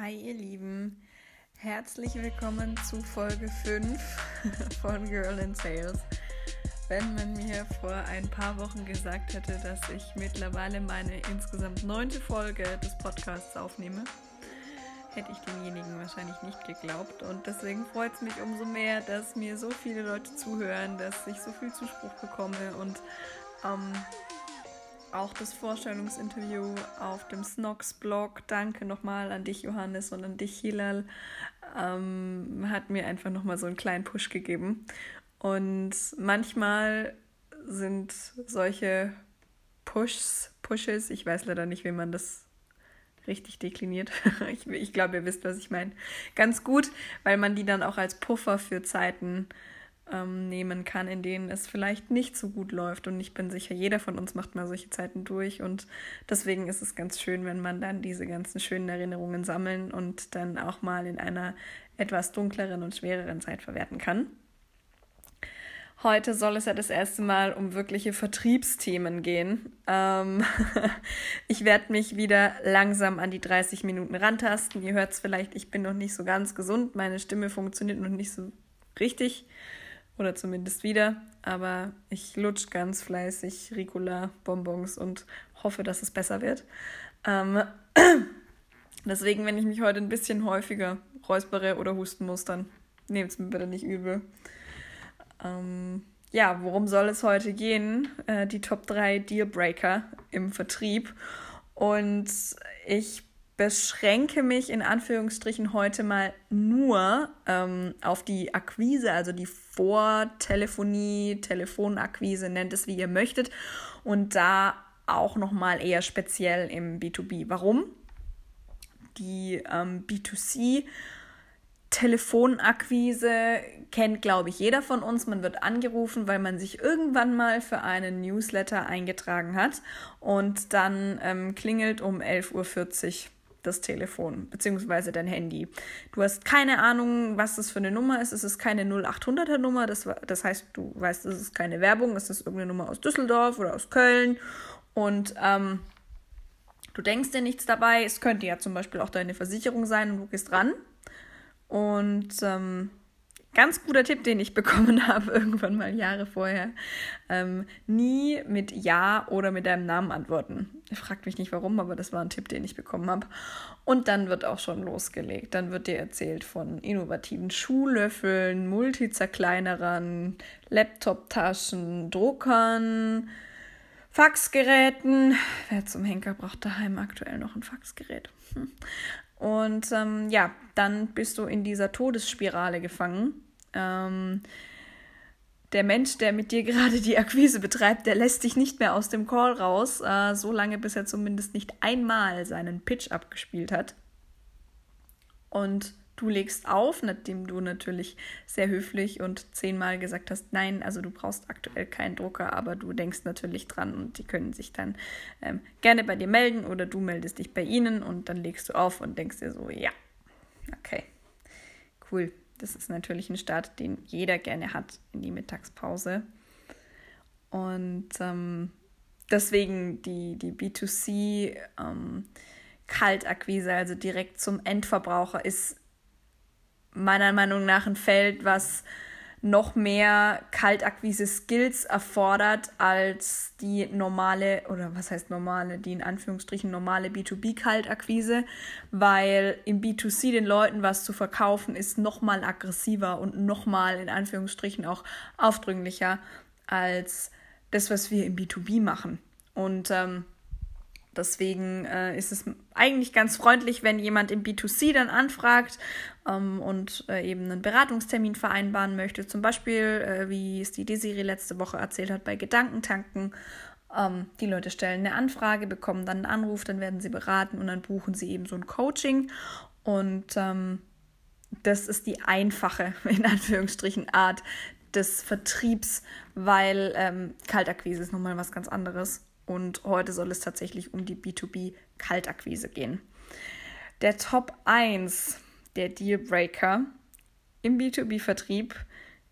Hi ihr Lieben, herzlich willkommen zu Folge 5 von Girl in Sales. Wenn man mir vor ein paar Wochen gesagt hätte, dass ich mittlerweile meine insgesamt neunte Folge des Podcasts aufnehme, hätte ich demjenigen wahrscheinlich nicht geglaubt. Und deswegen freut es mich umso mehr, dass mir so viele Leute zuhören, dass ich so viel Zuspruch bekomme und ähm, auch das Vorstellungsinterview auf dem Snox-Blog. Danke nochmal an dich, Johannes, und an dich, Hilal. Ähm, hat mir einfach nochmal so einen kleinen Push gegeben. Und manchmal sind solche Pushs, Pushes, ich weiß leider nicht, wie man das richtig dekliniert. ich, ich glaube, ihr wisst, was ich meine. Ganz gut, weil man die dann auch als Puffer für Zeiten ähm, nehmen kann, in denen es vielleicht nicht so gut läuft. Und ich bin sicher, jeder von uns macht mal solche Zeiten durch. Und deswegen ist es ganz schön, wenn man dann diese ganzen schönen Erinnerungen sammeln und dann auch mal in einer etwas dunkleren und schwereren Zeit verwerten kann. Heute soll es ja das erste Mal um wirkliche Vertriebsthemen gehen. Ähm ich werde mich wieder langsam an die 30 Minuten rantasten. Ihr hört es vielleicht, ich bin noch nicht so ganz gesund. Meine Stimme funktioniert noch nicht so richtig. Oder zumindest wieder. Aber ich lutsch ganz fleißig Ricola, Bonbons und hoffe, dass es besser wird. Ähm, deswegen, wenn ich mich heute ein bisschen häufiger räuspere oder husten muss, dann nehmt es mir bitte nicht übel. Ähm, ja, worum soll es heute gehen? Äh, die Top 3 Dealbreaker im Vertrieb. Und ich beschränke mich in Anführungsstrichen heute mal nur ähm, auf die Akquise, also die Vortelefonie, Telefonakquise, nennt es wie ihr möchtet. Und da auch nochmal eher speziell im B2B. Warum? Die ähm, B2C Telefonakquise kennt, glaube ich, jeder von uns. Man wird angerufen, weil man sich irgendwann mal für einen Newsletter eingetragen hat und dann ähm, klingelt um 11.40 Uhr das Telefon bzw. dein Handy. Du hast keine Ahnung, was das für eine Nummer ist. Es ist keine 0800er Nummer. Das, das heißt, du weißt, es ist keine Werbung. Es ist irgendeine Nummer aus Düsseldorf oder aus Köln. Und ähm, du denkst dir nichts dabei. Es könnte ja zum Beispiel auch deine Versicherung sein und du gehst ran. Und ähm, ganz guter Tipp, den ich bekommen habe, irgendwann mal Jahre vorher. Ähm, nie mit Ja oder mit deinem Namen antworten. Fragt mich nicht warum, aber das war ein Tipp, den ich bekommen habe. Und dann wird auch schon losgelegt. Dann wird dir erzählt von innovativen Schuhlöffeln, Multizerkleinerern, Laptoptaschen, Druckern, Faxgeräten. Wer zum Henker braucht daheim aktuell noch ein Faxgerät? Hm. Und ähm, ja, dann bist du in dieser Todesspirale gefangen. Ähm, der Mensch, der mit dir gerade die Akquise betreibt, der lässt dich nicht mehr aus dem Call raus, äh, so lange bis er zumindest nicht einmal seinen Pitch abgespielt hat. Und du legst auf, nachdem du natürlich sehr höflich und zehnmal gesagt hast, nein, also du brauchst aktuell keinen Drucker, aber du denkst natürlich dran und die können sich dann ähm, gerne bei dir melden oder du meldest dich bei ihnen und dann legst du auf und denkst dir so, ja, okay, cool. Das ist natürlich ein Start, den jeder gerne hat in die Mittagspause. Und ähm, deswegen die, die B2C ähm, Kaltakquise, also direkt zum Endverbraucher, ist meiner Meinung nach ein Feld, was noch mehr Kaltakquise-Skills erfordert als die normale, oder was heißt normale, die in Anführungsstrichen normale B2B-Kaltakquise, weil im B2C den Leuten was zu verkaufen ist nochmal aggressiver und nochmal in Anführungsstrichen auch aufdringlicher als das, was wir im B2B machen. Und ähm, Deswegen äh, ist es eigentlich ganz freundlich, wenn jemand im B2C dann anfragt ähm, und äh, eben einen Beratungstermin vereinbaren möchte. Zum Beispiel, äh, wie es die Desiree letzte Woche erzählt hat, bei Gedankentanken. Ähm, die Leute stellen eine Anfrage, bekommen dann einen Anruf, dann werden sie beraten und dann buchen sie eben so ein Coaching. Und ähm, das ist die einfache, in Anführungsstrichen, Art des Vertriebs, weil ähm, Kaltakquise ist nochmal was ganz anderes. Und heute soll es tatsächlich um die B2B-Kaltakquise gehen. Der Top 1 der Dealbreaker im B2B-Vertrieb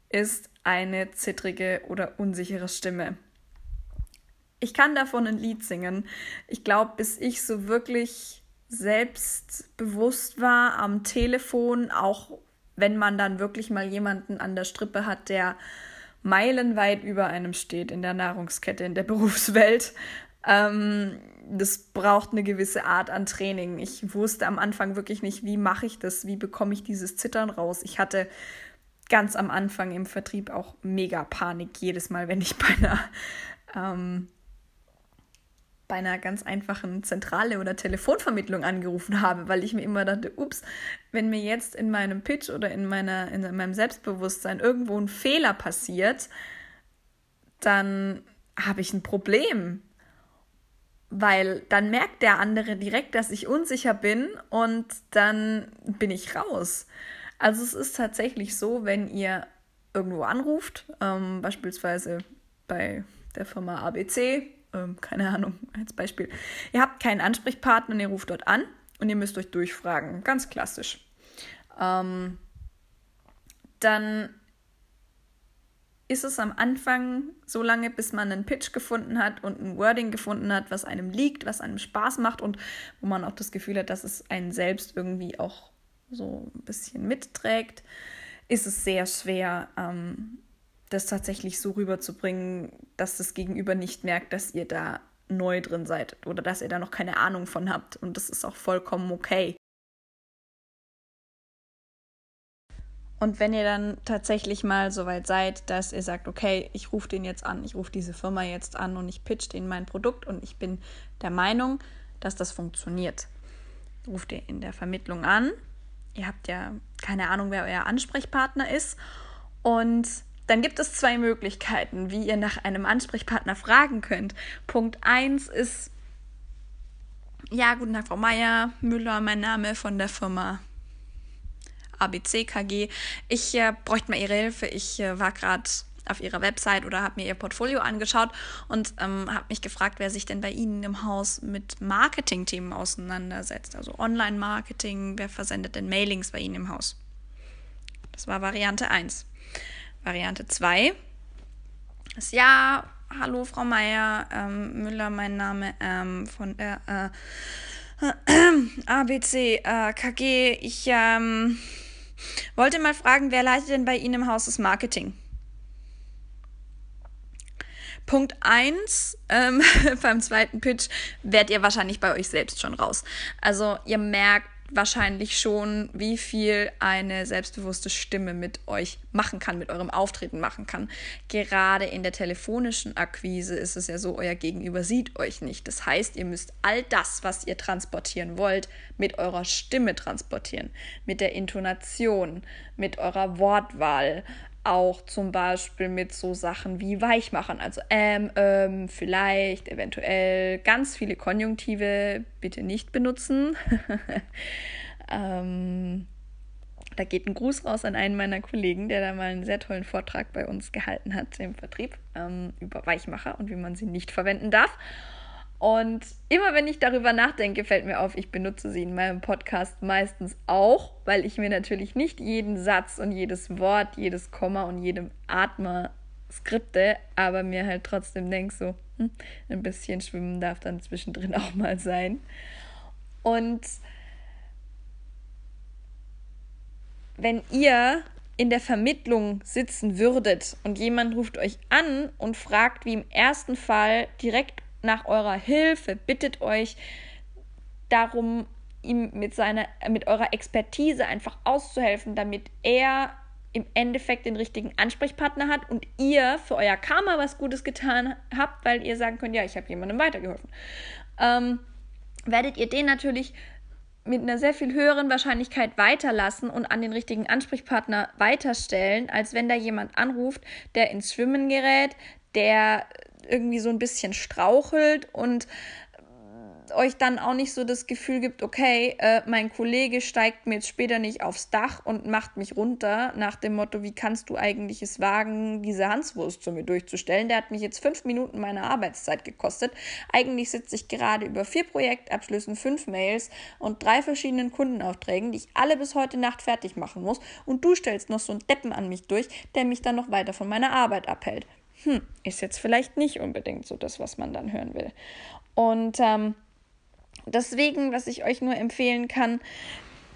ist eine zittrige oder unsichere Stimme. Ich kann davon ein Lied singen. Ich glaube, bis ich so wirklich selbstbewusst war am Telefon, auch wenn man dann wirklich mal jemanden an der Strippe hat, der meilenweit über einem steht in der Nahrungskette, in der Berufswelt. Ähm, das braucht eine gewisse Art an Training. Ich wusste am Anfang wirklich nicht, wie mache ich das, wie bekomme ich dieses Zittern raus. Ich hatte ganz am Anfang im Vertrieb auch mega Panik jedes Mal, wenn ich bei einer ähm, bei einer ganz einfachen Zentrale oder Telefonvermittlung angerufen habe, weil ich mir immer dachte, ups, wenn mir jetzt in meinem Pitch oder in, meiner, in meinem Selbstbewusstsein irgendwo ein Fehler passiert, dann habe ich ein Problem. Weil dann merkt der andere direkt, dass ich unsicher bin und dann bin ich raus. Also es ist tatsächlich so, wenn ihr irgendwo anruft, ähm, beispielsweise bei der Firma ABC ähm, keine Ahnung, als Beispiel. Ihr habt keinen Ansprechpartner und ihr ruft dort an und ihr müsst euch durchfragen. Ganz klassisch. Ähm, dann ist es am Anfang so lange, bis man einen Pitch gefunden hat und ein Wording gefunden hat, was einem liegt, was einem Spaß macht und wo man auch das Gefühl hat, dass es einen selbst irgendwie auch so ein bisschen mitträgt, ist es sehr schwer, ähm, das tatsächlich so rüberzubringen, dass das Gegenüber nicht merkt, dass ihr da neu drin seid oder dass ihr da noch keine Ahnung von habt. Und das ist auch vollkommen okay. Und wenn ihr dann tatsächlich mal so weit seid, dass ihr sagt, okay, ich rufe den jetzt an, ich rufe diese Firma jetzt an und ich pitch denen mein Produkt und ich bin der Meinung, dass das funktioniert. Ruft ihr in der Vermittlung an. Ihr habt ja keine Ahnung, wer euer Ansprechpartner ist. Und dann gibt es zwei Möglichkeiten, wie ihr nach einem Ansprechpartner fragen könnt. Punkt 1 ist, ja, guten Tag, Frau Meier, Müller, mein Name von der Firma ABC KG. Ich äh, bräuchte mal Ihre Hilfe. Ich äh, war gerade auf Ihrer Website oder habe mir Ihr Portfolio angeschaut und ähm, habe mich gefragt, wer sich denn bei Ihnen im Haus mit Marketing-Themen auseinandersetzt. Also Online-Marketing, wer versendet denn Mailings bei Ihnen im Haus? Das war Variante 1. Variante 2 ist ja, hallo Frau Meier, ähm, Müller, mein Name ähm, von der äh, ABC äh, KG. Ich ähm, wollte mal fragen, wer leitet denn bei Ihnen im Haus das Marketing? Punkt 1, ähm, beim zweiten Pitch, werdet ihr wahrscheinlich bei euch selbst schon raus. Also ihr merkt, wahrscheinlich schon, wie viel eine selbstbewusste Stimme mit euch machen kann, mit eurem Auftreten machen kann. Gerade in der telefonischen Akquise ist es ja so, euer Gegenüber sieht euch nicht. Das heißt, ihr müsst all das, was ihr transportieren wollt, mit eurer Stimme transportieren, mit der Intonation, mit eurer Wortwahl, auch zum Beispiel mit so Sachen wie Weichmachen, also ähm, ähm, vielleicht, eventuell, ganz viele Konjunktive bitte nicht benutzen. ähm, da geht ein Gruß raus an einen meiner Kollegen, der da mal einen sehr tollen Vortrag bei uns gehalten hat im Vertrieb ähm, über Weichmacher und wie man sie nicht verwenden darf. Und immer wenn ich darüber nachdenke, fällt mir auf, ich benutze sie in meinem Podcast meistens auch, weil ich mir natürlich nicht jeden Satz und jedes Wort, jedes Komma und jedem Atmer skripte, aber mir halt trotzdem denke, so hm, ein bisschen schwimmen darf dann zwischendrin auch mal sein. Und wenn ihr in der Vermittlung sitzen würdet und jemand ruft euch an und fragt, wie im ersten Fall direkt nach eurer Hilfe, bittet euch darum, ihm mit seiner, mit eurer Expertise einfach auszuhelfen, damit er im Endeffekt den richtigen Ansprechpartner hat und ihr für euer Karma was Gutes getan habt, weil ihr sagen könnt, ja, ich habe jemandem weitergeholfen. Ähm, werdet ihr den natürlich mit einer sehr viel höheren Wahrscheinlichkeit weiterlassen und an den richtigen Ansprechpartner weiterstellen, als wenn da jemand anruft, der ins Schwimmen gerät, der irgendwie so ein bisschen strauchelt und euch dann auch nicht so das Gefühl gibt, okay, äh, mein Kollege steigt mir jetzt später nicht aufs Dach und macht mich runter, nach dem Motto, wie kannst du eigentlich es wagen, diese Hanswurst zu mir durchzustellen? Der hat mich jetzt fünf Minuten meiner Arbeitszeit gekostet. Eigentlich sitze ich gerade über vier Projektabschlüssen, fünf Mails und drei verschiedenen Kundenaufträgen, die ich alle bis heute Nacht fertig machen muss. Und du stellst noch so einen Deppen an mich durch, der mich dann noch weiter von meiner Arbeit abhält hm, ist jetzt vielleicht nicht unbedingt so das, was man dann hören will. Und ähm, Deswegen, was ich euch nur empfehlen kann,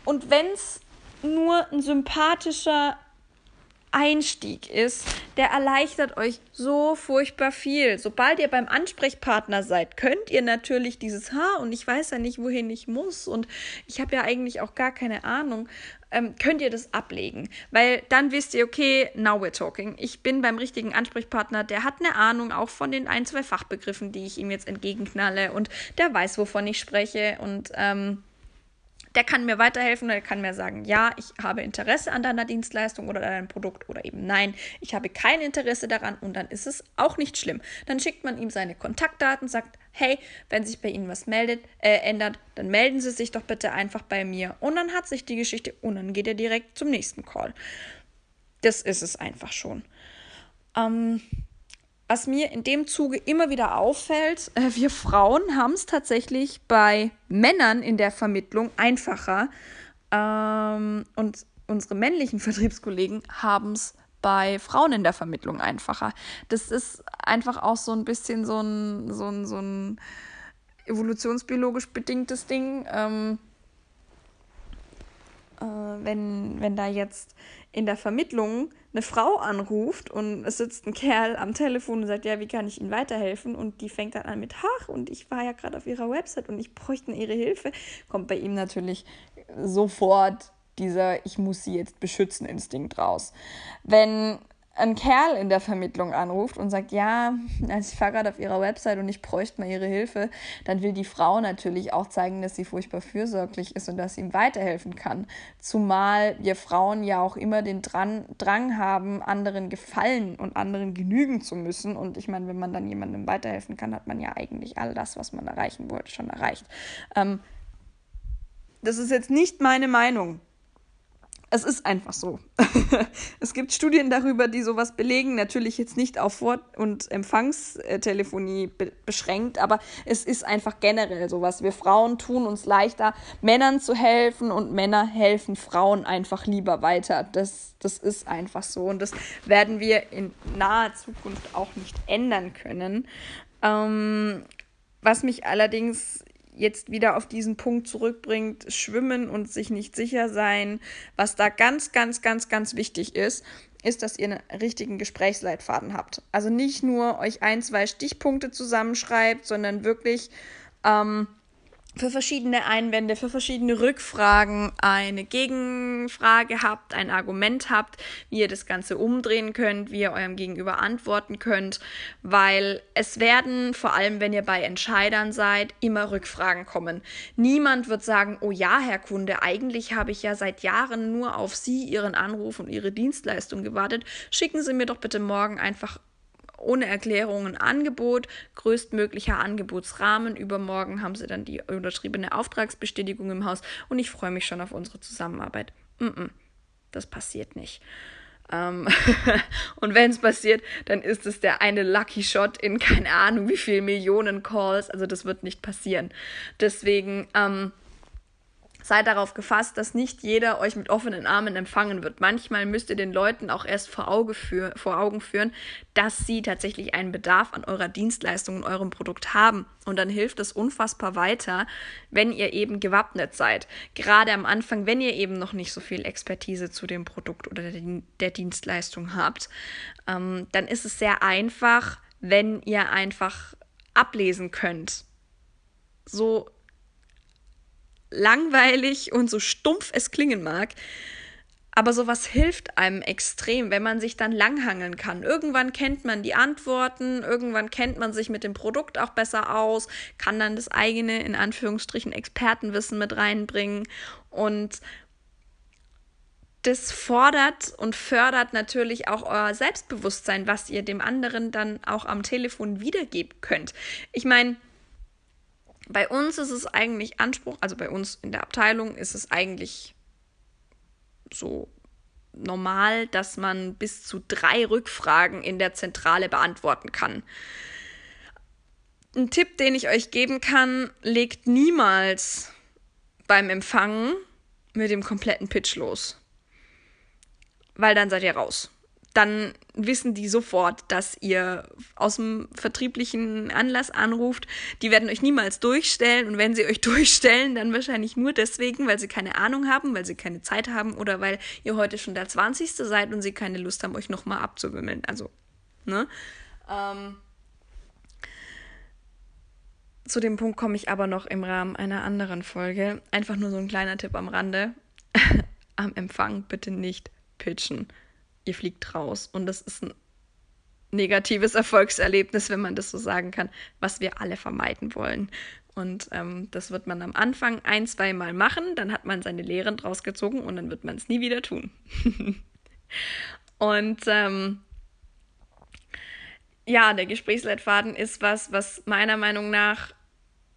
und wenn es nur ein sympathischer Einstieg ist, der erleichtert euch so furchtbar viel. Sobald ihr beim Ansprechpartner seid, könnt ihr natürlich dieses Ha und ich weiß ja nicht, wohin ich muss und ich habe ja eigentlich auch gar keine Ahnung, ähm, könnt ihr das ablegen. Weil dann wisst ihr, okay, now we're talking. Ich bin beim richtigen Ansprechpartner, der hat eine Ahnung auch von den ein, zwei Fachbegriffen, die ich ihm jetzt entgegenknalle und der weiß, wovon ich spreche und ähm, der kann mir weiterhelfen der kann mir sagen, ja, ich habe Interesse an deiner Dienstleistung oder deinem Produkt oder eben nein, ich habe kein Interesse daran und dann ist es auch nicht schlimm. Dann schickt man ihm seine Kontaktdaten, sagt, hey, wenn sich bei Ihnen was meldet, äh, ändert, dann melden Sie sich doch bitte einfach bei mir und dann hat sich die Geschichte und dann geht er direkt zum nächsten Call. Das ist es einfach schon. Ähm, was mir in dem Zuge immer wieder auffällt, äh, wir Frauen haben es tatsächlich bei Männern in der Vermittlung einfacher ähm, und unsere männlichen Vertriebskollegen haben es bei Frauen in der Vermittlung einfacher. Das ist einfach auch so ein bisschen so ein, so ein, so ein evolutionsbiologisch bedingtes Ding. Ähm, äh, wenn, wenn da jetzt in der Vermittlung eine Frau anruft und es sitzt ein Kerl am Telefon und sagt, ja, wie kann ich Ihnen weiterhelfen? Und die fängt dann an mit, ach, und ich war ja gerade auf Ihrer Website und ich bräuchte Ihre Hilfe, kommt bei ihm natürlich sofort dieser Ich muss sie jetzt beschützen Instinkt raus. Wenn ein Kerl in der Vermittlung anruft und sagt, ja, also ich fahre gerade auf ihrer Website und ich bräuchte mal ihre Hilfe, dann will die Frau natürlich auch zeigen, dass sie furchtbar fürsorglich ist und dass sie ihm weiterhelfen kann. Zumal wir Frauen ja auch immer den Dran Drang haben, anderen gefallen und anderen genügen zu müssen. Und ich meine, wenn man dann jemandem weiterhelfen kann, hat man ja eigentlich all das, was man erreichen wollte, schon erreicht. Ähm, das ist jetzt nicht meine Meinung. Es ist einfach so. es gibt Studien darüber, die sowas belegen. Natürlich jetzt nicht auf Vor- und Empfangstelefonie be beschränkt, aber es ist einfach generell sowas. Wir Frauen tun uns leichter, Männern zu helfen und Männer helfen Frauen einfach lieber weiter. Das, das ist einfach so und das werden wir in naher Zukunft auch nicht ändern können. Ähm, was mich allerdings jetzt wieder auf diesen Punkt zurückbringt, schwimmen und sich nicht sicher sein. Was da ganz, ganz, ganz, ganz wichtig ist, ist, dass ihr einen richtigen Gesprächsleitfaden habt. Also nicht nur euch ein, zwei Stichpunkte zusammenschreibt, sondern wirklich ähm, für verschiedene Einwände, für verschiedene Rückfragen eine Gegenfrage habt, ein Argument habt, wie ihr das Ganze umdrehen könnt, wie ihr eurem Gegenüber antworten könnt, weil es werden, vor allem wenn ihr bei Entscheidern seid, immer Rückfragen kommen. Niemand wird sagen, oh ja, Herr Kunde, eigentlich habe ich ja seit Jahren nur auf Sie, Ihren Anruf und Ihre Dienstleistung gewartet. Schicken Sie mir doch bitte morgen einfach ohne Erklärung ein Angebot, größtmöglicher Angebotsrahmen. Übermorgen haben sie dann die unterschriebene Auftragsbestätigung im Haus und ich freue mich schon auf unsere Zusammenarbeit. Mm -mm, das passiert nicht. Ähm und wenn es passiert, dann ist es der eine Lucky Shot in keine Ahnung wie viele Millionen Calls. Also das wird nicht passieren. Deswegen ähm, Seid darauf gefasst, dass nicht jeder euch mit offenen Armen empfangen wird. Manchmal müsst ihr den Leuten auch erst vor, Auge für, vor Augen führen, dass sie tatsächlich einen Bedarf an eurer Dienstleistung und eurem Produkt haben. Und dann hilft es unfassbar weiter, wenn ihr eben gewappnet seid. Gerade am Anfang, wenn ihr eben noch nicht so viel Expertise zu dem Produkt oder der, der Dienstleistung habt, ähm, dann ist es sehr einfach, wenn ihr einfach ablesen könnt. So langweilig und so stumpf es klingen mag. Aber sowas hilft einem extrem, wenn man sich dann langhangeln kann. Irgendwann kennt man die Antworten, irgendwann kennt man sich mit dem Produkt auch besser aus, kann dann das eigene, in Anführungsstrichen, Expertenwissen mit reinbringen. Und das fordert und fördert natürlich auch euer Selbstbewusstsein, was ihr dem anderen dann auch am Telefon wiedergeben könnt. Ich meine, bei uns ist es eigentlich Anspruch, also bei uns in der Abteilung ist es eigentlich so normal, dass man bis zu drei Rückfragen in der Zentrale beantworten kann. Ein Tipp, den ich euch geben kann, legt niemals beim Empfangen mit dem kompletten Pitch los. Weil dann seid ihr raus dann wissen die sofort, dass ihr aus dem vertrieblichen Anlass anruft. Die werden euch niemals durchstellen und wenn sie euch durchstellen, dann wahrscheinlich nur deswegen, weil sie keine Ahnung haben, weil sie keine Zeit haben oder weil ihr heute schon der 20. seid und sie keine Lust haben, euch nochmal abzuwimmeln. Also, ne? Ähm, zu dem Punkt komme ich aber noch im Rahmen einer anderen Folge. Einfach nur so ein kleiner Tipp am Rande. am Empfang bitte nicht pitchen ihr fliegt raus. Und das ist ein negatives Erfolgserlebnis, wenn man das so sagen kann, was wir alle vermeiden wollen. Und ähm, das wird man am Anfang ein, zwei Mal machen, dann hat man seine Lehren draus gezogen und dann wird man es nie wieder tun. und ähm, ja, der Gesprächsleitfaden ist was, was meiner Meinung nach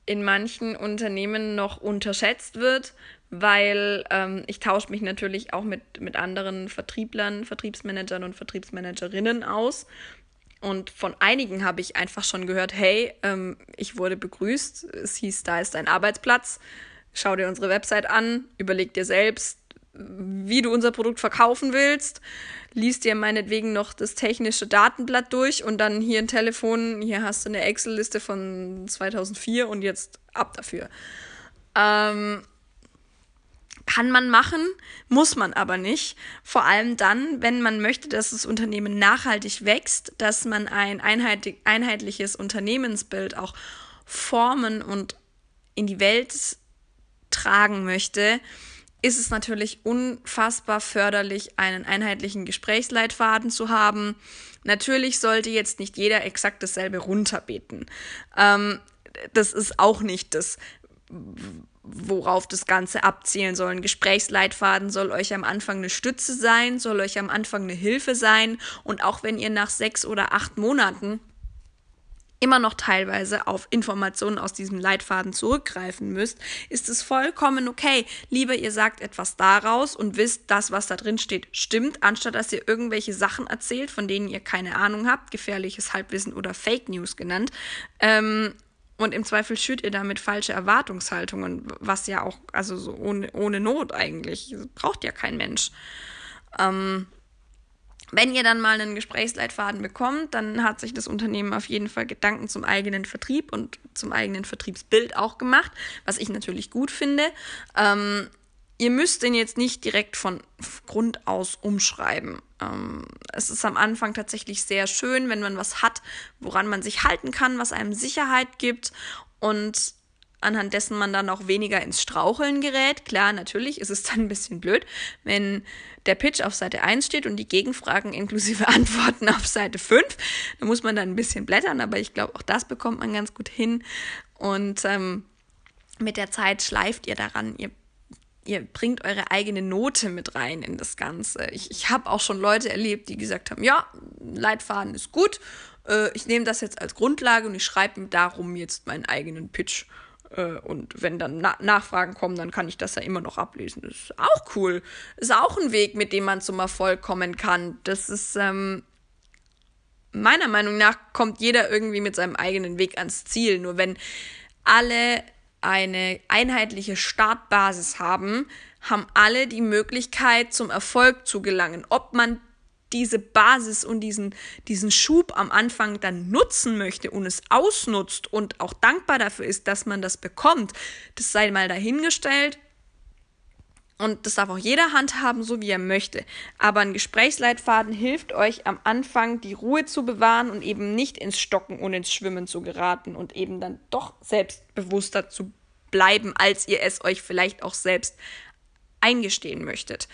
in manchen Unternehmen noch unterschätzt wird, weil ähm, ich tausche mich natürlich auch mit, mit anderen Vertrieblern, Vertriebsmanagern und Vertriebsmanagerinnen aus. Und von einigen habe ich einfach schon gehört, hey, ähm, ich wurde begrüßt, es hieß, da ist ein Arbeitsplatz, schau dir unsere Website an, überleg dir selbst, wie du unser Produkt verkaufen willst, liest dir meinetwegen noch das technische Datenblatt durch und dann hier ein Telefon, hier hast du eine Excel-Liste von 2004 und jetzt ab dafür. Ähm, kann man machen, muss man aber nicht. Vor allem dann, wenn man möchte, dass das Unternehmen nachhaltig wächst, dass man ein einheitliches Unternehmensbild auch formen und in die Welt tragen möchte, ist es natürlich unfassbar förderlich, einen einheitlichen Gesprächsleitfaden zu haben. Natürlich sollte jetzt nicht jeder exakt dasselbe runterbeten. Ähm, das ist auch nicht das, worauf das Ganze abzielen soll. Ein Gesprächsleitfaden soll euch am Anfang eine Stütze sein, soll euch am Anfang eine Hilfe sein und auch wenn ihr nach sechs oder acht Monaten immer noch teilweise auf Informationen aus diesem Leitfaden zurückgreifen müsst, ist es vollkommen okay. Lieber ihr sagt etwas daraus und wisst, das, was da drin steht, stimmt, anstatt dass ihr irgendwelche Sachen erzählt, von denen ihr keine Ahnung habt, gefährliches Halbwissen oder Fake News genannt, ähm, und im Zweifel schürt ihr damit falsche Erwartungshaltungen, was ja auch, also so ohne, ohne Not eigentlich, braucht ja kein Mensch. Ähm, wenn ihr dann mal einen Gesprächsleitfaden bekommt, dann hat sich das Unternehmen auf jeden Fall Gedanken zum eigenen Vertrieb und zum eigenen Vertriebsbild auch gemacht, was ich natürlich gut finde. Ähm, ihr müsst den jetzt nicht direkt von Grund aus umschreiben. Ähm, es ist am Anfang tatsächlich sehr schön, wenn man was hat, woran man sich halten kann, was einem Sicherheit gibt und anhand dessen man dann auch weniger ins Straucheln gerät. Klar, natürlich ist es dann ein bisschen blöd, wenn der Pitch auf Seite 1 steht und die Gegenfragen inklusive Antworten auf Seite 5. Da muss man dann ein bisschen blättern, aber ich glaube, auch das bekommt man ganz gut hin. Und ähm, mit der Zeit schleift ihr daran. Ihr ihr bringt eure eigene Note mit rein in das Ganze. Ich, ich habe auch schon Leute erlebt, die gesagt haben, ja, Leitfaden ist gut, äh, ich nehme das jetzt als Grundlage und ich schreibe darum jetzt meinen eigenen Pitch. Äh, und wenn dann Na Nachfragen kommen, dann kann ich das ja immer noch ablesen. Das ist auch cool. Ist auch ein Weg, mit dem man zum Erfolg kommen kann. Das ist, ähm, meiner Meinung nach, kommt jeder irgendwie mit seinem eigenen Weg ans Ziel. Nur wenn alle eine einheitliche Startbasis haben, haben alle die Möglichkeit, zum Erfolg zu gelangen. Ob man diese Basis und diesen, diesen Schub am Anfang dann nutzen möchte und es ausnutzt und auch dankbar dafür ist, dass man das bekommt, das sei mal dahingestellt. Und das darf auch jeder handhaben, so wie er möchte. Aber ein Gesprächsleitfaden hilft euch am Anfang, die Ruhe zu bewahren und eben nicht ins Stocken und ins Schwimmen zu geraten und eben dann doch selbstbewusster zu bleiben, als ihr es euch vielleicht auch selbst eingestehen möchtet.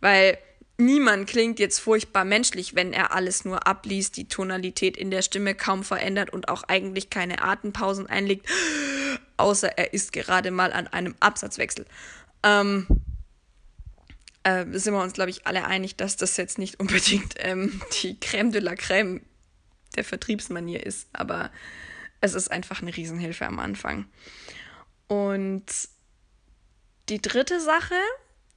Weil niemand klingt jetzt furchtbar menschlich, wenn er alles nur abliest, die Tonalität in der Stimme kaum verändert und auch eigentlich keine Atempausen einlegt, außer er ist gerade mal an einem Absatzwechsel. Ähm, äh, sind wir uns, glaube ich, alle einig, dass das jetzt nicht unbedingt ähm, die Crème de la Crème der Vertriebsmanier ist, aber es ist einfach eine Riesenhilfe am Anfang. Und die dritte Sache,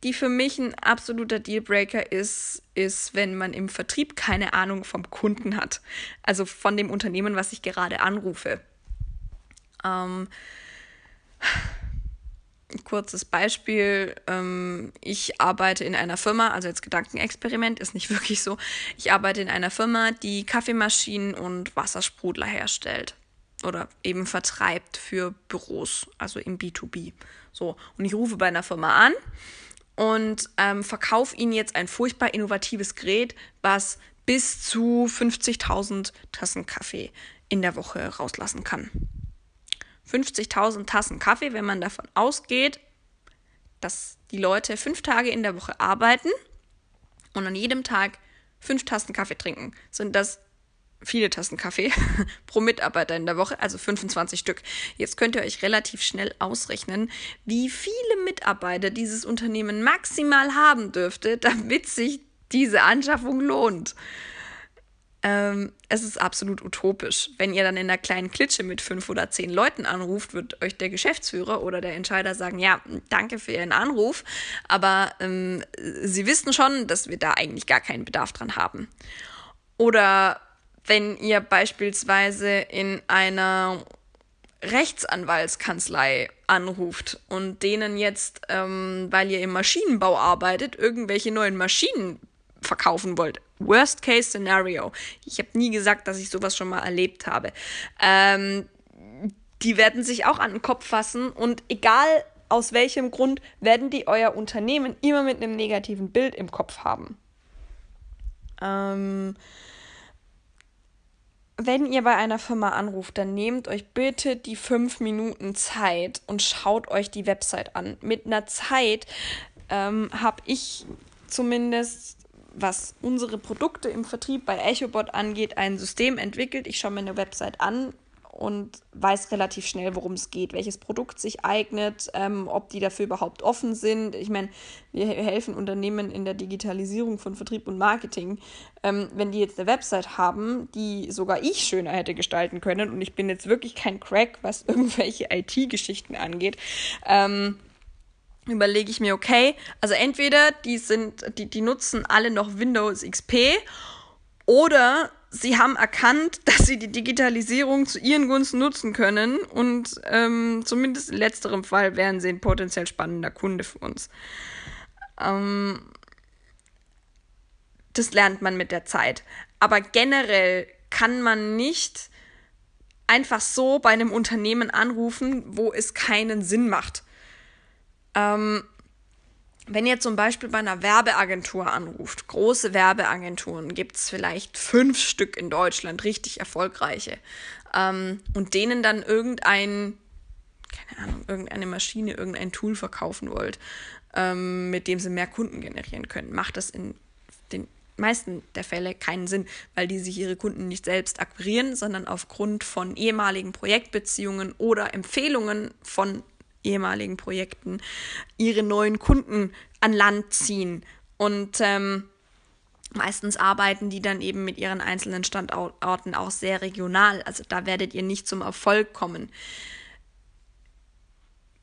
die für mich ein absoluter Dealbreaker ist, ist, wenn man im Vertrieb keine Ahnung vom Kunden hat. Also von dem Unternehmen, was ich gerade anrufe. Ähm, kurzes Beispiel. Ähm, ich arbeite in einer Firma, also jetzt Gedankenexperiment ist nicht wirklich so. Ich arbeite in einer Firma, die Kaffeemaschinen und Wassersprudler herstellt oder eben vertreibt für Büros, also im B2B. So, und ich rufe bei einer Firma an und ähm, verkaufe ihnen jetzt ein furchtbar innovatives Gerät, was bis zu 50.000 Tassen Kaffee in der Woche rauslassen kann. 50.000 Tassen Kaffee, wenn man davon ausgeht, dass die Leute fünf Tage in der Woche arbeiten und an jedem Tag fünf Tassen Kaffee trinken, sind das viele Tassen Kaffee pro Mitarbeiter in der Woche, also 25 Stück. Jetzt könnt ihr euch relativ schnell ausrechnen, wie viele Mitarbeiter dieses Unternehmen maximal haben dürfte, damit sich diese Anschaffung lohnt. Ähm, es ist absolut utopisch. Wenn ihr dann in einer kleinen Klitsche mit fünf oder zehn Leuten anruft, wird euch der Geschäftsführer oder der Entscheider sagen, ja, danke für Ihren Anruf, aber ähm, Sie wissen schon, dass wir da eigentlich gar keinen Bedarf dran haben. Oder wenn ihr beispielsweise in einer Rechtsanwaltskanzlei anruft und denen jetzt, ähm, weil ihr im Maschinenbau arbeitet, irgendwelche neuen Maschinen verkaufen wollt. Worst Case Scenario. Ich habe nie gesagt, dass ich sowas schon mal erlebt habe. Ähm, die werden sich auch an den Kopf fassen und egal aus welchem Grund werden die euer Unternehmen immer mit einem negativen Bild im Kopf haben. Ähm, wenn ihr bei einer Firma anruft, dann nehmt euch bitte die fünf Minuten Zeit und schaut euch die Website an. Mit einer Zeit ähm, habe ich zumindest was unsere Produkte im Vertrieb bei EchoBot angeht, ein System entwickelt. Ich schaue mir eine Website an und weiß relativ schnell, worum es geht, welches Produkt sich eignet, ähm, ob die dafür überhaupt offen sind. Ich meine, wir helfen Unternehmen in der Digitalisierung von Vertrieb und Marketing. Ähm, wenn die jetzt eine Website haben, die sogar ich schöner hätte gestalten können, und ich bin jetzt wirklich kein Crack, was irgendwelche IT-Geschichten angeht, ähm, überlege ich mir, okay, also entweder die sind, die, die nutzen alle noch Windows XP oder sie haben erkannt, dass sie die Digitalisierung zu ihren Gunsten nutzen können und ähm, zumindest in letzterem Fall wären sie ein potenziell spannender Kunde für uns. Ähm, das lernt man mit der Zeit. Aber generell kann man nicht einfach so bei einem Unternehmen anrufen, wo es keinen Sinn macht. Ähm, wenn ihr zum Beispiel bei einer Werbeagentur anruft, große Werbeagenturen, gibt es vielleicht fünf Stück in Deutschland, richtig erfolgreiche, ähm, und denen dann irgendein, keine Ahnung, irgendeine Maschine, irgendein Tool verkaufen wollt, ähm, mit dem sie mehr Kunden generieren können, macht das in den meisten der Fälle keinen Sinn, weil die sich ihre Kunden nicht selbst akquirieren, sondern aufgrund von ehemaligen Projektbeziehungen oder Empfehlungen von ehemaligen Projekten ihre neuen Kunden an Land ziehen. Und ähm, meistens arbeiten die dann eben mit ihren einzelnen Standorten auch sehr regional. Also da werdet ihr nicht zum Erfolg kommen.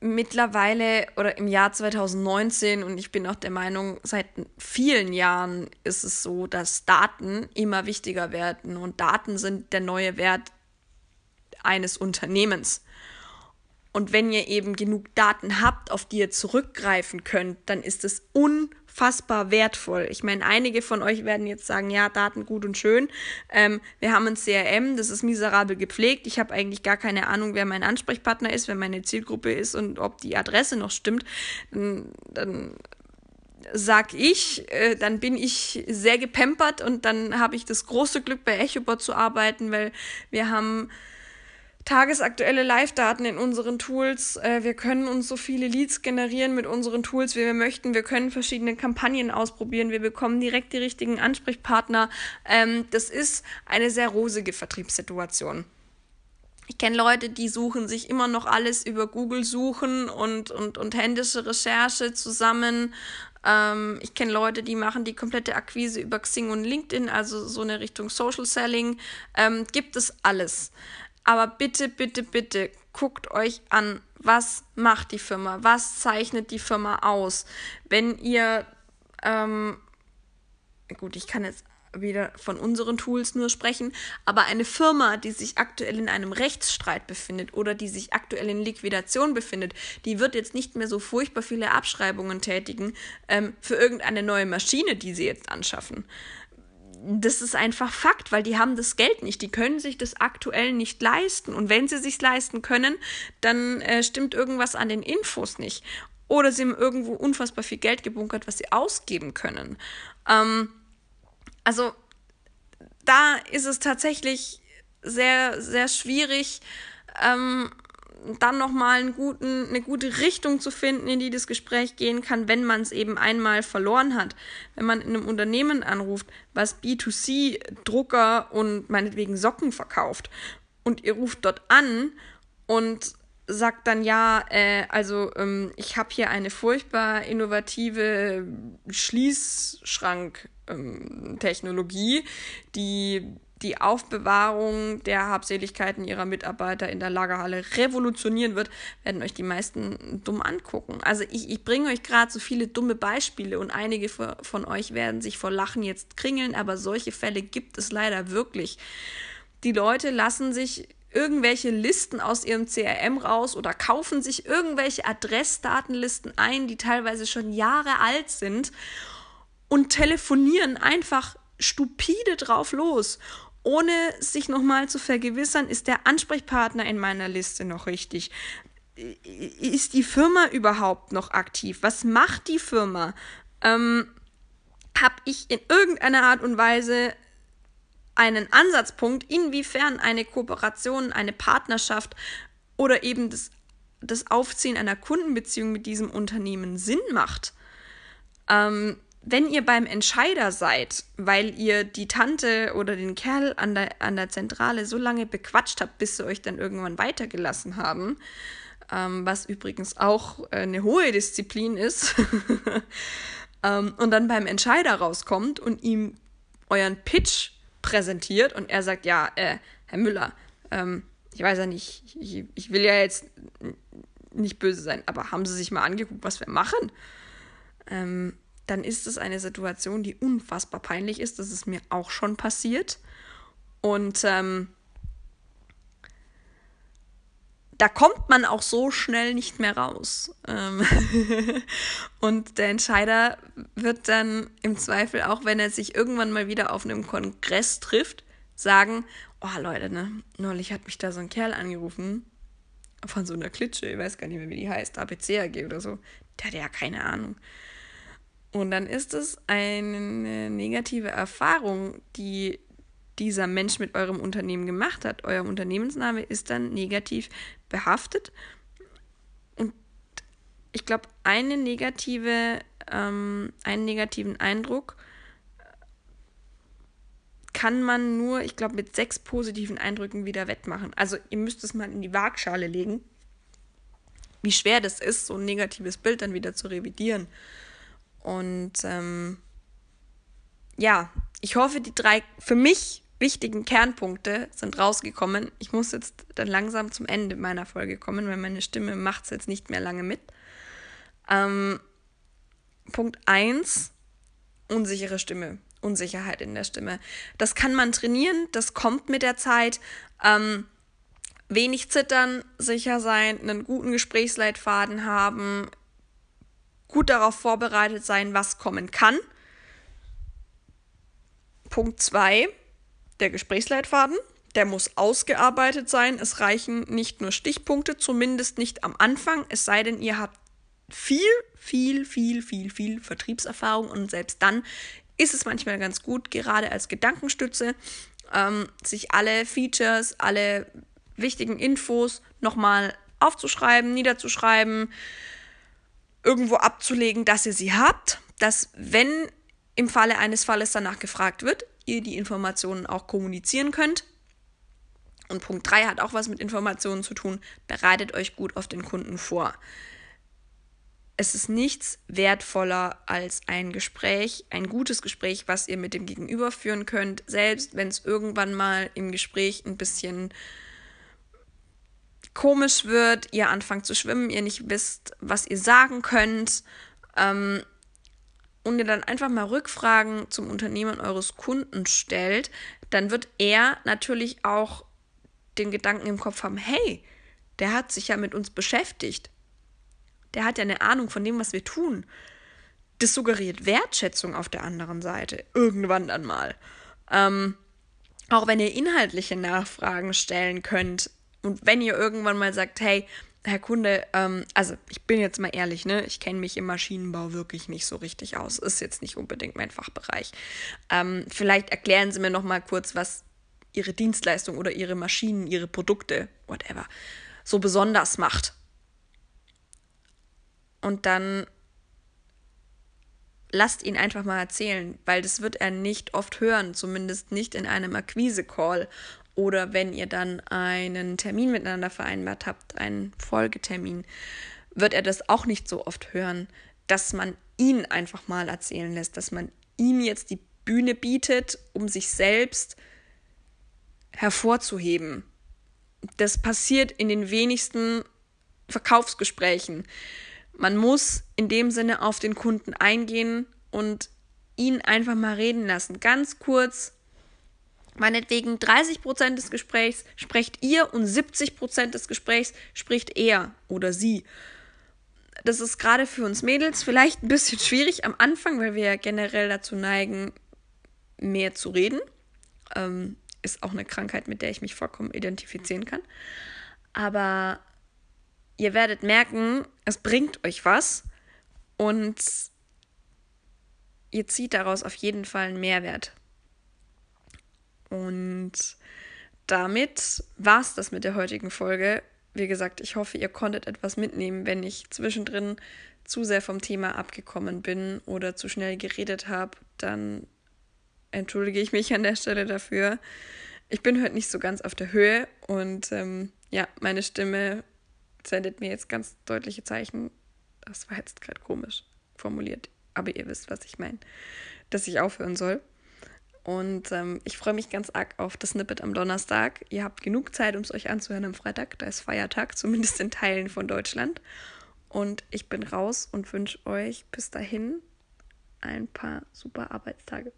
Mittlerweile oder im Jahr 2019 und ich bin auch der Meinung, seit vielen Jahren ist es so, dass Daten immer wichtiger werden und Daten sind der neue Wert eines Unternehmens. Und wenn ihr eben genug Daten habt, auf die ihr zurückgreifen könnt, dann ist es unfassbar wertvoll. Ich meine, einige von euch werden jetzt sagen, ja, Daten gut und schön. Ähm, wir haben ein CRM, das ist miserabel gepflegt. Ich habe eigentlich gar keine Ahnung, wer mein Ansprechpartner ist, wer meine Zielgruppe ist und ob die Adresse noch stimmt. Dann, dann sag ich, äh, dann bin ich sehr gepempert und dann habe ich das große Glück, bei EchoBot zu arbeiten, weil wir haben tagesaktuelle Live-Daten in unseren Tools. Äh, wir können uns so viele Leads generieren mit unseren Tools, wie wir möchten. Wir können verschiedene Kampagnen ausprobieren. Wir bekommen direkt die richtigen Ansprechpartner. Ähm, das ist eine sehr rosige Vertriebssituation. Ich kenne Leute, die suchen sich immer noch alles über Google suchen und, und, und händische Recherche zusammen. Ähm, ich kenne Leute, die machen die komplette Akquise über Xing und LinkedIn, also so eine Richtung Social Selling. Ähm, gibt es alles. Aber bitte, bitte, bitte guckt euch an, was macht die Firma, was zeichnet die Firma aus. Wenn ihr, ähm, gut, ich kann jetzt wieder von unseren Tools nur sprechen, aber eine Firma, die sich aktuell in einem Rechtsstreit befindet oder die sich aktuell in Liquidation befindet, die wird jetzt nicht mehr so furchtbar viele Abschreibungen tätigen ähm, für irgendeine neue Maschine, die sie jetzt anschaffen. Das ist einfach Fakt, weil die haben das Geld nicht, die können sich das aktuell nicht leisten. Und wenn sie sich leisten können, dann äh, stimmt irgendwas an den Infos nicht. Oder sie haben irgendwo unfassbar viel Geld gebunkert, was sie ausgeben können. Ähm, also da ist es tatsächlich sehr, sehr schwierig, ähm, dann nochmal einen guten, eine gute Richtung zu finden, in die das Gespräch gehen kann, wenn man es eben einmal verloren hat. Wenn man in einem Unternehmen anruft, was B2C Drucker und meinetwegen Socken verkauft und ihr ruft dort an und sagt dann ja, äh, also ähm, ich habe hier eine furchtbar innovative Schließschrank-Technologie, ähm, die die Aufbewahrung der Habseligkeiten ihrer Mitarbeiter in der Lagerhalle revolutionieren wird, werden euch die meisten dumm angucken. Also ich, ich bringe euch gerade so viele dumme Beispiele und einige von euch werden sich vor Lachen jetzt kringeln, aber solche Fälle gibt es leider wirklich. Die Leute lassen sich irgendwelche Listen aus ihrem CRM raus oder kaufen sich irgendwelche Adressdatenlisten ein, die teilweise schon Jahre alt sind und telefonieren einfach stupide drauf los, ohne sich nochmal zu vergewissern, ist der Ansprechpartner in meiner Liste noch richtig? Ist die Firma überhaupt noch aktiv? Was macht die Firma? Ähm, Habe ich in irgendeiner Art und Weise einen Ansatzpunkt, inwiefern eine Kooperation, eine Partnerschaft oder eben das, das Aufziehen einer Kundenbeziehung mit diesem Unternehmen Sinn macht. Ähm, wenn ihr beim Entscheider seid, weil ihr die Tante oder den Kerl an der, an der Zentrale so lange bequatscht habt, bis sie euch dann irgendwann weitergelassen haben, ähm, was übrigens auch eine hohe Disziplin ist, ähm, und dann beim Entscheider rauskommt und ihm euren Pitch präsentiert und er sagt, ja, äh, Herr Müller, ähm, ich weiß ja nicht, ich, ich, will ja jetzt nicht böse sein, aber haben Sie sich mal angeguckt, was wir machen? Ähm, dann ist es eine Situation, die unfassbar peinlich ist. Das ist mir auch schon passiert. Und ähm, da kommt man auch so schnell nicht mehr raus. Ähm und der Entscheider wird dann im Zweifel, auch wenn er sich irgendwann mal wieder auf einem Kongress trifft, sagen, oh Leute, ne, neulich hat mich da so ein Kerl angerufen von so einer Klitsche, ich weiß gar nicht mehr, wie die heißt, APCAG oder so. Der hat ja keine Ahnung. Und dann ist es eine negative Erfahrung, die dieser Mensch mit eurem Unternehmen gemacht hat. Euer Unternehmensname ist dann negativ behaftet. Und ich glaube, eine negative, ähm, einen negativen Eindruck kann man nur, ich glaube, mit sechs positiven Eindrücken wieder wettmachen. Also ihr müsst es mal in die Waagschale legen, wie schwer das ist, so ein negatives Bild dann wieder zu revidieren. Und ähm, ja, ich hoffe, die drei für mich wichtigen Kernpunkte sind rausgekommen. Ich muss jetzt dann langsam zum Ende meiner Folge kommen, weil meine Stimme macht es jetzt nicht mehr lange mit. Ähm, Punkt 1, unsichere Stimme, Unsicherheit in der Stimme. Das kann man trainieren, das kommt mit der Zeit. Ähm, wenig zittern, sicher sein, einen guten Gesprächsleitfaden haben, gut darauf vorbereitet sein, was kommen kann. Punkt 2, der Gesprächsleitfaden. Der muss ausgearbeitet sein. Es reichen nicht nur Stichpunkte, zumindest nicht am Anfang, es sei denn, ihr habt viel, viel, viel, viel, viel Vertriebserfahrung und selbst dann ist es manchmal ganz gut, gerade als Gedankenstütze, ähm, sich alle Features, alle wichtigen Infos nochmal aufzuschreiben, niederzuschreiben, irgendwo abzulegen, dass ihr sie habt, dass wenn im Falle eines Falles danach gefragt wird, ihr die Informationen auch kommunizieren könnt. Und Punkt 3 hat auch was mit Informationen zu tun. Bereitet euch gut auf den Kunden vor. Es ist nichts wertvoller als ein Gespräch, ein gutes Gespräch, was ihr mit dem Gegenüber führen könnt, selbst wenn es irgendwann mal im Gespräch ein bisschen komisch wird, ihr anfangt zu schwimmen, ihr nicht wisst, was ihr sagen könnt. Ähm, und ihr dann einfach mal Rückfragen zum Unternehmen eures Kunden stellt, dann wird er natürlich auch den Gedanken im Kopf haben, hey, der hat sich ja mit uns beschäftigt. Der hat ja eine Ahnung von dem, was wir tun. Das suggeriert Wertschätzung auf der anderen Seite. Irgendwann dann mal. Ähm, auch wenn ihr inhaltliche Nachfragen stellen könnt und wenn ihr irgendwann mal sagt, hey, Herr Kunde, ähm, also ich bin jetzt mal ehrlich, ne, ich kenne mich im Maschinenbau wirklich nicht so richtig aus. Ist jetzt nicht unbedingt mein Fachbereich. Ähm, vielleicht erklären Sie mir noch mal kurz, was Ihre Dienstleistung oder Ihre Maschinen, Ihre Produkte, whatever, so besonders macht. Und dann lasst ihn einfach mal erzählen, weil das wird er nicht oft hören, zumindest nicht in einem Akquise-Call oder wenn ihr dann einen Termin miteinander vereinbart habt, einen Folgetermin, wird er das auch nicht so oft hören, dass man ihn einfach mal erzählen lässt, dass man ihm jetzt die Bühne bietet, um sich selbst hervorzuheben. Das passiert in den wenigsten Verkaufsgesprächen. Man muss in dem Sinne auf den Kunden eingehen und ihn einfach mal reden lassen. Ganz kurz, meinetwegen 30 Prozent des Gesprächs sprecht ihr und 70 Prozent des Gesprächs spricht er oder sie. Das ist gerade für uns Mädels vielleicht ein bisschen schwierig am Anfang, weil wir ja generell dazu neigen, mehr zu reden. Ähm, ist auch eine Krankheit, mit der ich mich vollkommen identifizieren kann. Aber ihr werdet merken, es bringt euch was und ihr zieht daraus auf jeden Fall einen Mehrwert. Und damit war es das mit der heutigen Folge. Wie gesagt, ich hoffe, ihr konntet etwas mitnehmen, wenn ich zwischendrin zu sehr vom Thema abgekommen bin oder zu schnell geredet habe, dann entschuldige ich mich an der Stelle dafür. Ich bin heute nicht so ganz auf der Höhe und ähm, ja, meine Stimme sendet mir jetzt ganz deutliche Zeichen. Das war jetzt gerade komisch formuliert, aber ihr wisst, was ich meine, dass ich aufhören soll. Und ähm, ich freue mich ganz arg auf das Snippet am Donnerstag. Ihr habt genug Zeit, um es euch anzuhören am Freitag. Da ist Feiertag, zumindest in Teilen von Deutschland. Und ich bin raus und wünsche euch bis dahin ein paar super Arbeitstage.